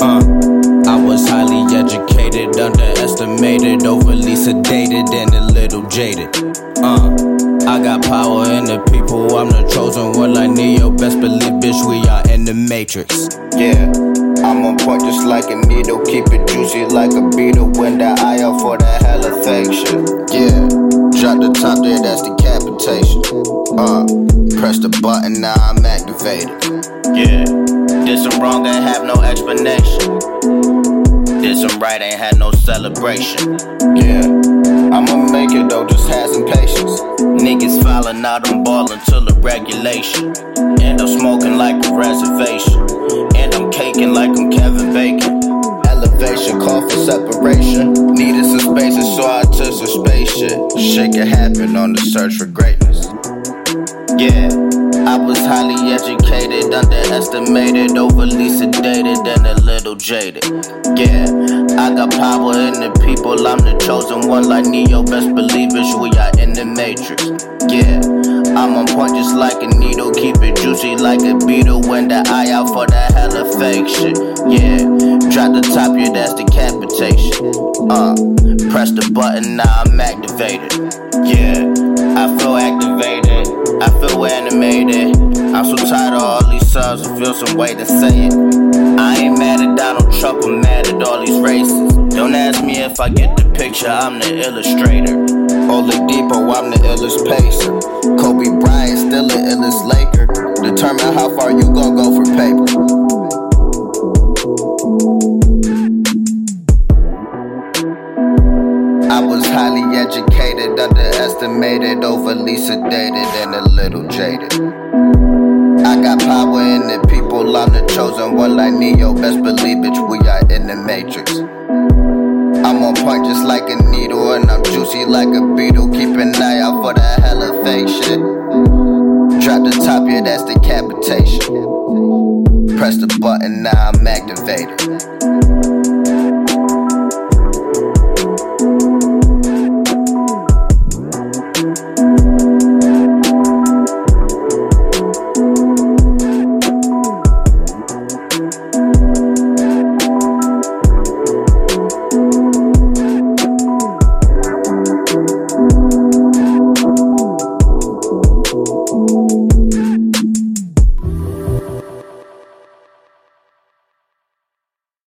Uh, I was highly educated, underestimated, overly sedated, and a little jaded. Uh, I got power in the people, I'm the chosen one like Neo. Best believe, bitch, we are in the matrix. Yeah, I'm on point just like a needle, keep it juicy like a beetle. When the eye out for hella fake shit. Yeah, drop the top there, that's decapitation. Uh, press the button, now I'm activated. Yeah, did some wrong, ain't have no explanation. Did some right, ain't had no celebration. Yeah, I'ma make it though, just have some patience. Niggas filing out, I'm ballin' till the regulation. And I'm smoking like a reservation. And I'm caking like I'm Kevin Bacon. Elevation, call for separation. Needed some spaces, so I took some space shit. Shit can happen on the search for greatness. Yeah, I was highly educated, underestimated, overly sedated, and a little jaded. Yeah, I got power in the people, I'm the chosen one like Neo. Best believers, we are in the matrix. Yeah, I'm on point just like a needle, keep it juicy like a beetle. When the eye out for that hella fake shit. Yeah, drop the top, yeah, that's decapitation. Uh, press the button, now I'm activated. Yeah. I feel animated. I'm so tired of all these subs, I feel some way to say it. I ain't mad at Donald Trump, I'm mad at all these races. Don't ask me if I get the picture, I'm the illustrator. Oladipo, I'm the illest pacer. Kobe Bryant, still the illest Laker. Determine how far you gon' go for paper. Highly educated, underestimated, overly sedated, and a little jaded. I got power in the people, I'm the chosen one like Neo. Best believe, bitch, we are in the matrix. I'm on point just like a needle, and I'm juicy like a beetle. Keep an eye out for that hella fake shit. Drop the top, yeah, that's decapitation. Press the button, now I'm activated.